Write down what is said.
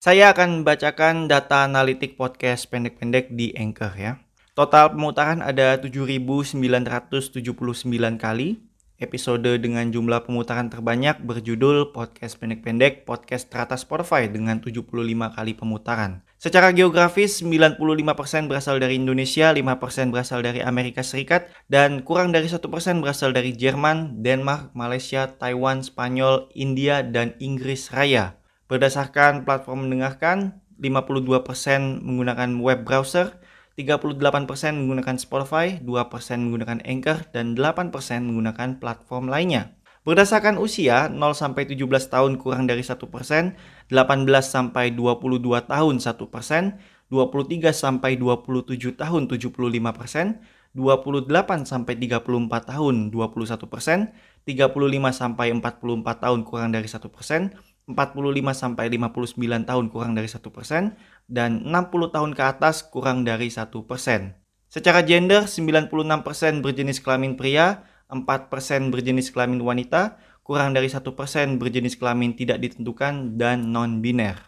Saya akan bacakan data analitik podcast pendek-pendek di Anchor ya. Total pemutaran ada 7.979 kali. Episode dengan jumlah pemutaran terbanyak berjudul podcast pendek-pendek podcast teratas Spotify dengan 75 kali pemutaran. Secara geografis, 95% berasal dari Indonesia, 5% berasal dari Amerika Serikat, dan kurang dari 1% berasal dari Jerman, Denmark, Malaysia, Taiwan, Spanyol, India, dan Inggris Raya. Berdasarkan platform mendengarkan, 52% menggunakan web browser, 38% menggunakan Spotify, 2% menggunakan Anchor, dan 8% menggunakan platform lainnya. Berdasarkan usia 0 sampai 17 tahun kurang dari 1%, 18 sampai 22 tahun 1%, 23 sampai 27 tahun 75%, 28 sampai 34 tahun 21%, 35 sampai 44 tahun kurang dari 1%, 45 sampai 59 tahun kurang dari 1%, dan 60 tahun ke atas kurang dari 1%. Secara gender, 96% berjenis kelamin pria, 4% berjenis kelamin wanita, kurang dari 1% berjenis kelamin tidak ditentukan, dan non-biner.